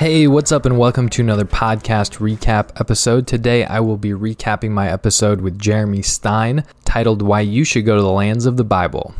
Hey, what's up, and welcome to another podcast recap episode. Today, I will be recapping my episode with Jeremy Stein titled Why You Should Go to the Lands of the Bible.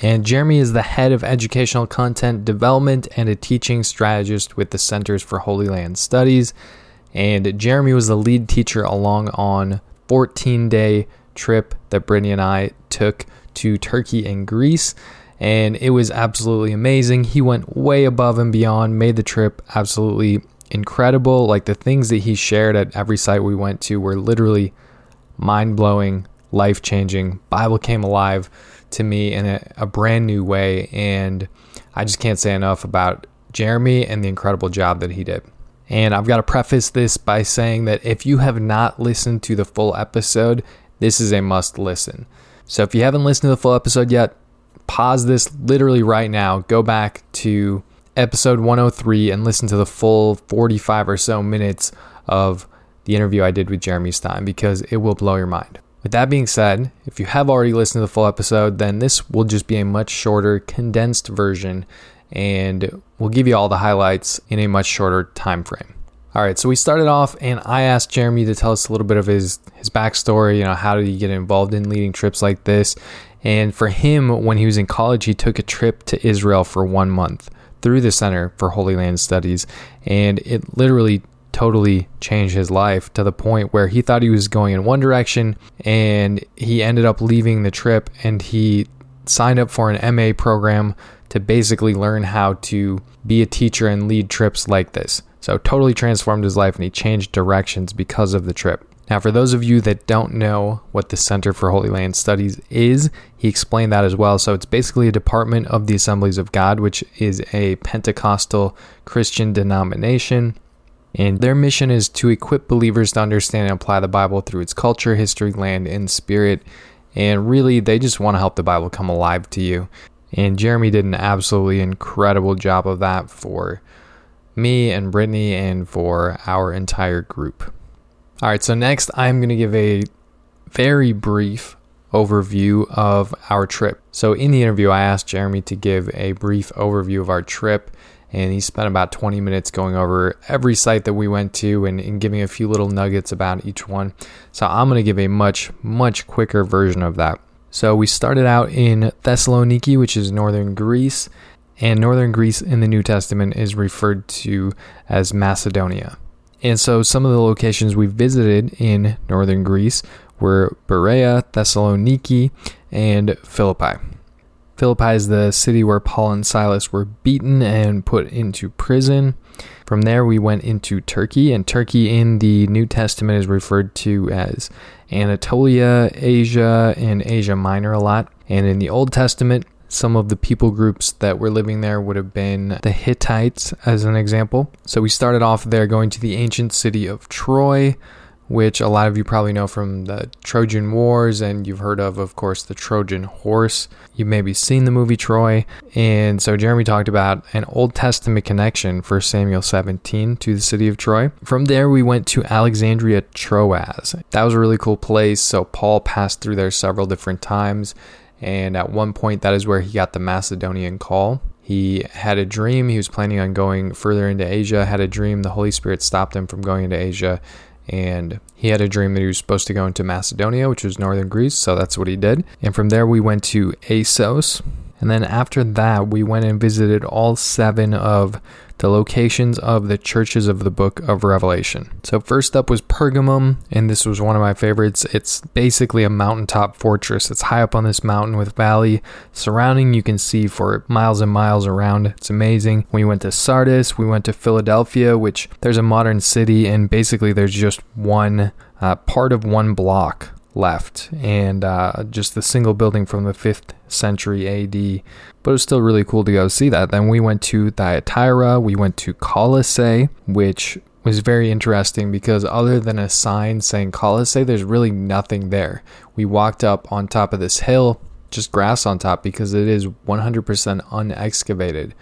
And Jeremy is the head of educational content development and a teaching strategist with the Centers for Holy Land Studies. And Jeremy was the lead teacher along on 14 day trip that Brittany and I took to Turkey and Greece and it was absolutely amazing. He went way above and beyond, made the trip absolutely incredible. Like the things that he shared at every site we went to were literally mind blowing, life changing. Bible came alive to me in a, a, brand new way, and I just can't say enough about Jeremy and the incredible job that he did. And I've got to preface this by saying that if you have not listened to the full episode, this is a must listen. So if you haven't listened to the full episode yet, pause this literally right now, go back to episode 103 and listen to the full 45 or so minutes of the interview I did with Jeremy Stein because it will blow your mind. With that being said, if you have already listened to the full episode, then this will just be a much shorter, condensed version, and we'll give you all the highlights in a much shorter time frame. All right, so we started off, and I asked Jeremy to tell us a little bit of his his backstory. You know, how did he get involved in leading trips like this? And for him, when he was in college, he took a trip to Israel for one month through the Center for Holy Land Studies. And it literally totally changed his life to the point where he thought he was going in one direction and he ended up leaving the trip and he signed up for an MA program to basically learn how to be a teacher and lead trips like this. So, totally transformed his life and he changed directions because of the trip. Now, for those of you that don't know what the Center for Holy Land Studies is, he explained that as well. So it's basically a department of the Assemblies of God, which is a Pentecostal Christian denomination. And their mission is to equip believers to understand and apply the Bible through its culture, history, land, and spirit. And really, they just want to help the Bible come alive to you. And Jeremy did an absolutely incredible job of that for me and Brittany and for our entire group. All right, so next I'm going to give a very brief overview of our trip. So, in the interview, I asked Jeremy to give a brief overview of our trip, and he spent about 20 minutes going over every site that we went to and, and giving a few little nuggets about each one. So, I'm going to give a much, much quicker version of that. So, we started out in Thessaloniki, which is northern Greece, and northern Greece in the New Testament is referred to as Macedonia. And so some of the locations we visited in northern Greece were Berea, Thessaloniki, and Philippi. Philippi is the city where Paul and Silas were beaten and put into prison. From there, we went into Turkey, and Turkey in the New Testament is referred to as Anatolia, Asia, and Asia Minor a lot. And in the Old Testament, some of the people groups that were living there would have been the Hittites, as an example. So we started off there going to the ancient city of Troy, which a lot of you probably know from the Trojan Wars, and you've heard of, of course, the Trojan horse. You've maybe seen the movie Troy. And so Jeremy talked about an Old Testament connection for Samuel 17 to the city of Troy. From there, we went to Alexandria Troas. That was a really cool place. So Paul passed through there several different times and at one point, that is where he got the Macedonian call. He had a dream. He was planning on going further into Asia, had a dream. The Holy Spirit stopped him from going into Asia. And he had a dream that he was supposed to go into Macedonia, which was northern Greece. So that's what he did. And from there, we went to Assos. And then after that, we went and visited all seven of the locations of the churches of the book of Revelation. So, first up was Pergamum, and this was one of my favorites. It's basically a mountaintop fortress. It's high up on this mountain with valley surrounding, you can see for miles and miles around. It's amazing. We went to Sardis, we went to Philadelphia, which there's a modern city, and basically there's just one uh, part of one block left, and uh, just the single building from the 5th century AD. But it was still really cool to go see that. Then we went to Thyatira, we went to Colossae, which was very interesting because other than a sign saying Colossae, there's really nothing there. We walked up on top of this hill, just grass on top because it is 100% unexcavated.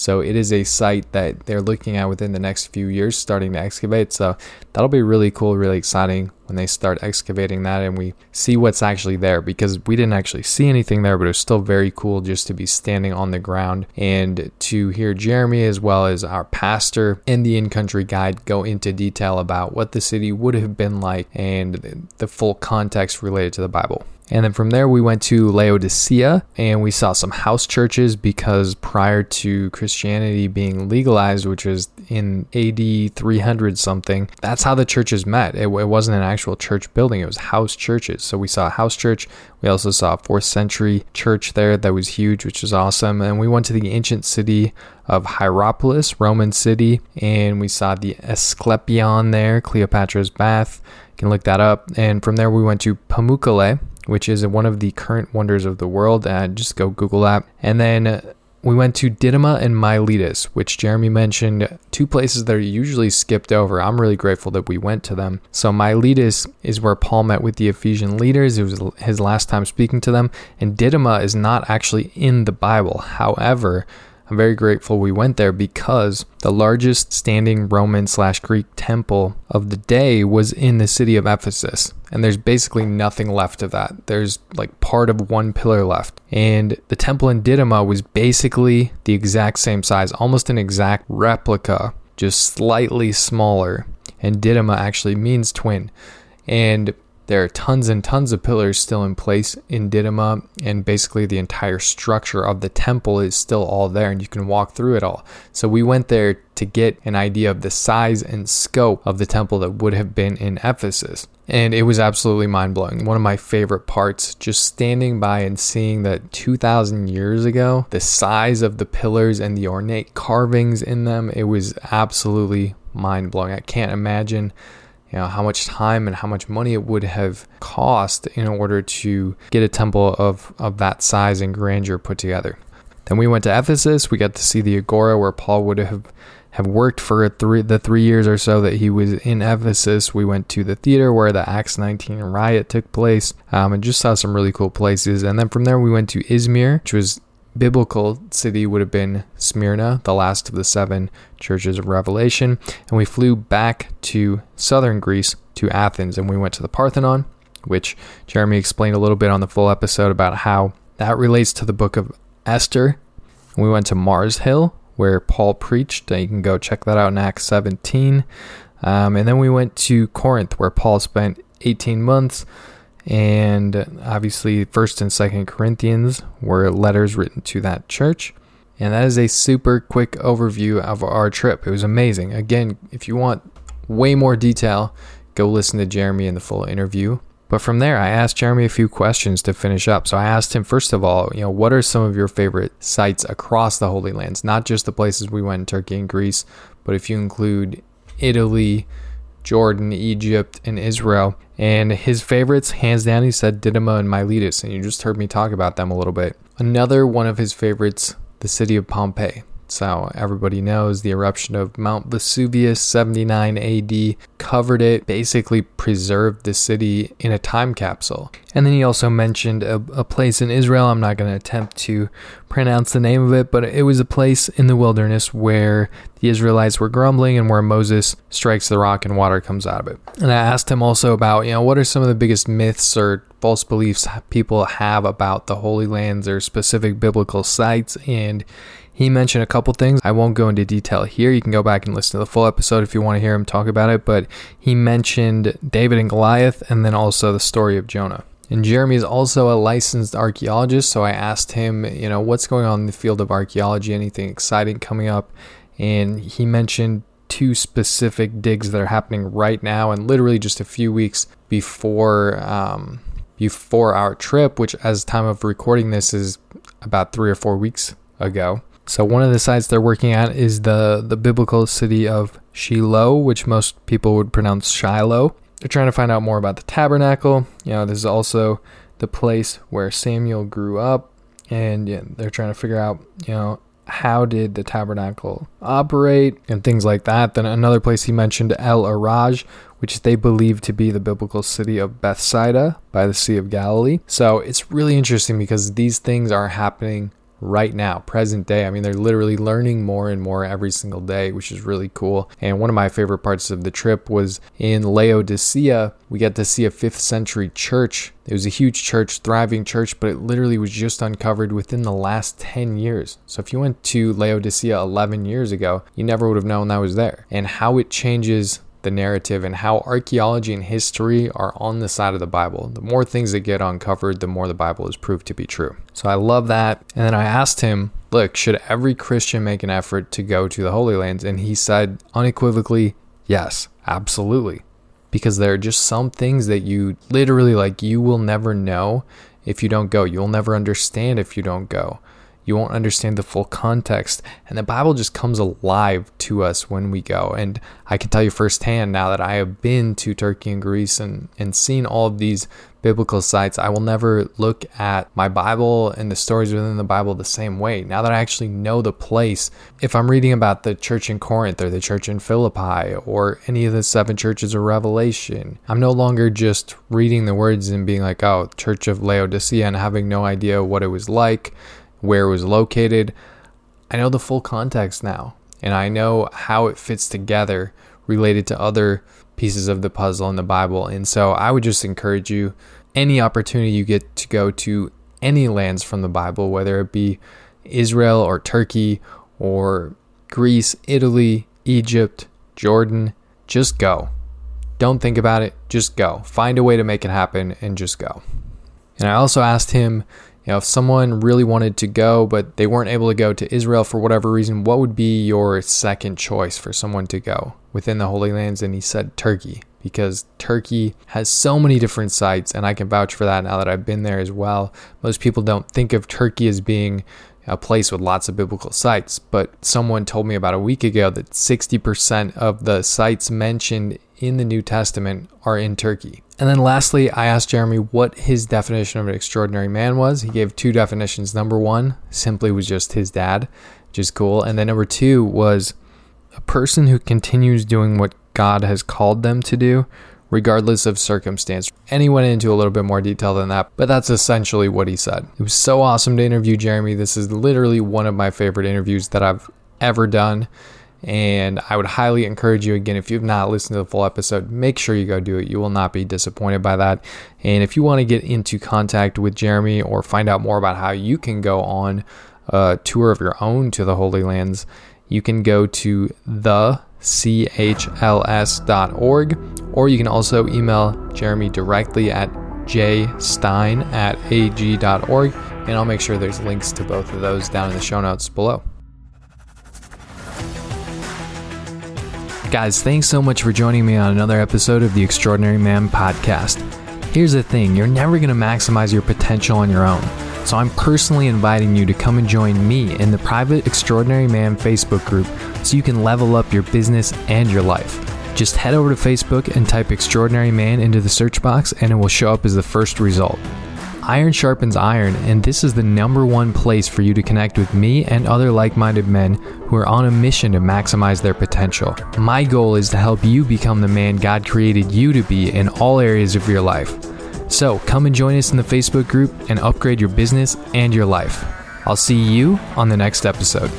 So it is a site that they're looking at within the next few years, starting to excavate. So that'll be really cool, really exciting when they start excavating that and we see what's actually there because we didn't actually see anything there, but it's still very cool just to be standing on the ground and to hear Jeremy as well as our pastor and the in country guide go into detail about what the city would have been like and the full context related to the Bible. And then from there, we went to Laodicea and we saw some house churches because prior to Christianity being legalized, which was in AD 300 something, that's how the churches met. It, it, wasn't an actual church building, it was house churches. So we saw a house church. We also saw a fourth century church there that was huge, which was awesome. And we went to the ancient city of Hierapolis, Roman city, and we saw the Asclepion there, Cleopatra's bath. You can look that up. And from there, we went to Pamukkale which is one of the current wonders of the world. Uh, just go Google that. And then we went to Didyma and Miletus, which Jeremy mentioned, two places that are usually skipped over. I'm really grateful that we went to them. So, Miletus is where Paul met with the Ephesian leaders. It was his last time speaking to them. And Didyma is not actually in the Bible. However, I'm very grateful we went there because the largest standing Roman slash Greek temple of the day was in the city of Ephesus. And there's basically nothing left of that. There's like part of one pillar left. And the temple in Didyma was basically the exact same size, almost an exact replica, just slightly smaller. And Didyma actually means twin. And there are tons and tons of pillars still in place in Didyma, and basically the entire structure of the temple is still all there, and you can walk through it all. So we went there to get an idea of the size and scope of the temple that would have been in Ephesus. And it was absolutely mind blowing. One of my favorite parts, just standing by and seeing that 2,000 years ago, the size of the pillars and the ornate carvings in them, it was absolutely mind blowing. I can't imagine you know how much time and how much money it would have cost in order to get a temple of of that size and grandeur put together. Then we went to Ephesus. We got to see the agora where Paul would have have worked for three, the three years or so that he was in Ephesus. We went to the theater where the Acts 19 riot took place um, and just saw some really cool places. And then from there, we went to Izmir, which was biblical city would have been Smyrna, the last of the seven churches of Revelation. And we flew back to southern Greece to Athens and we went to the Parthenon, which Jeremy explained a little bit on the full episode about how that relates to the book of Esther. We went to Mars Hill, where Paul preached. You can go check that out in Acts 17. Um, and then we went to Corinth, where Paul spent 18 months and obviously first and second corinthians were letters written to that church. And that is a super quick overview of our trip. It was amazing. Again if you want way more detail go listen to jeremy in the full interview. But from there i asked jeremy a few questions to finish up. So i asked him first of all you know what are some of your favorite sites across the holy lands? Not just the places we went in turkey and greece but if you include italy Jordan, Egypt, and Israel. And his favorites, hands down, he said Didyma and Miletus, and you just heard me talk about them a little bit. Another one of his favorites, the city of Pompeii. So everybody knows the eruption of Mount Vesuvius 79 AD covered it, basically preserved the city in a time capsule. And then he also mentioned a, a place in Israel. I'm not going to attempt to pronounce the name of it, but it was a place in the wilderness where the Israelites were grumbling and where Moses strikes the rock and water comes out of it. And I asked him also about, you know, what are some of the biggest myths or false beliefs people have about the Holy Lands or specific biblical sites. And he mentioned a couple things. I won't go into detail here. You can go back and listen to the full episode if you want to hear him talk about it. But he mentioned David and Goliath and then also the story of Jonah. And Jeremy is also a licensed archaeologist, so I asked him, you know, what's going on in the field of archaeology, anything exciting coming up? And he mentioned two specific digs that are happening right now and literally just a few weeks before um, before our trip, which as time of recording this is about three or four weeks ago. So one of the sites they're working at is the the biblical city of Shiloh, which most people would pronounce Shiloh. they're trying to find out more about the tabernacle. You know, this is also the place where Samuel grew up, and yeah, they're trying to figure out, you know, how did the tabernacle operate and things like that. Then another place he mentioned El Araj, which they believe to be the biblical city of Bethsaida by the Sea of Galilee. So it's really interesting because these things are happening right now, present day. I mean, they're literally learning more and more every single day, which is really cool. And one of my favorite parts of the trip was in Laodicea. We get to see a fifth century church. It was a huge church, thriving church, but it literally was just uncovered within the last 10 years. So if you went to Laodicea 11 years ago, you never would have known that was there. And how it changes the narrative and how archaeology and history are on the side of the Bible. The more things that get uncovered, the more the Bible is proved to be true. So I love that. And then I asked him, look, should every Christian make an effort to go to the Holy Lands? And he said unequivocally, yes, absolutely. Because there are just some things that you literally like, you will never know if you don't go. You'll never understand if you don't go you won't understand the full context. And the Bible just comes alive to us when we go. And I can tell you firsthand now that I have been to Turkey and Greece and, and seen all of these biblical sites, I will never look at my Bible and the stories within the Bible the same way. Now that I actually know the place, if I'm reading about the church in Corinth or the church in Philippi or any of the seven churches of Revelation, I'm no longer just reading the words and being like, oh, Church of Laodicea and having no idea what it was like where it was located. I know the full context now, and I know how it fits together related to other pieces of the puzzle in the Bible. And so I would just encourage you any opportunity you get to go to any lands from the Bible, whether it be Israel or Turkey or Greece, Italy, Egypt, Jordan, just go. Don't think about it, just go. Find a way to make it happen and just go. And I also asked him you know, if someone really wanted to go, but they weren't able to go to Israel for whatever reason, what would be your second choice for someone to go within the Holy Lands? And he said Turkey, because Turkey has so many different sites, and I can vouch for that now that I've been there as well. Most people don't think of Turkey as being a place with lots of biblical sites, but someone told me about a week ago that 60% of the sites mentioned in the New Testament are in Turkey. And then lastly, I asked Jeremy what his definition of an extraordinary man was. He gave two definitions. Number one simply was just his dad, which is cool. And then number two was a person who continues doing what God has called them to do, regardless of circumstance. And he went into a little bit more detail than that, but that's essentially what he said. It was so awesome to interview Jeremy. This is literally one of my favorite interviews that I've ever done. And I would highly encourage you again, if you've not listened to the full episode, make sure you go do it. You will not be disappointed by that. And if you want to get into contact with Jeremy or find out more about how you can go on a tour of your own to the Holy Lands, you can go to the chls.org or you can also email Jeremy directly at jstein at ag.org and I'll make sure there's links to both of those down in the show notes below. Guys, thanks so much for joining me on another episode of the Extraordinary Man podcast. Here's the thing you're never going to maximize your potential on your own. So I'm personally inviting you to come and join me in the private Extraordinary Man Facebook group so you can level up your business and your life. Just head over to Facebook and type Extraordinary Man into the search box, and it will show up as the first result. Iron sharpens iron, and this is the number one place for you to connect with me and other like minded men who are on a mission to maximize their potential. My goal is to help you become the man God created you to be in all areas of your life. So come and join us in the Facebook group and upgrade your business and your life. I'll see you on the next episode.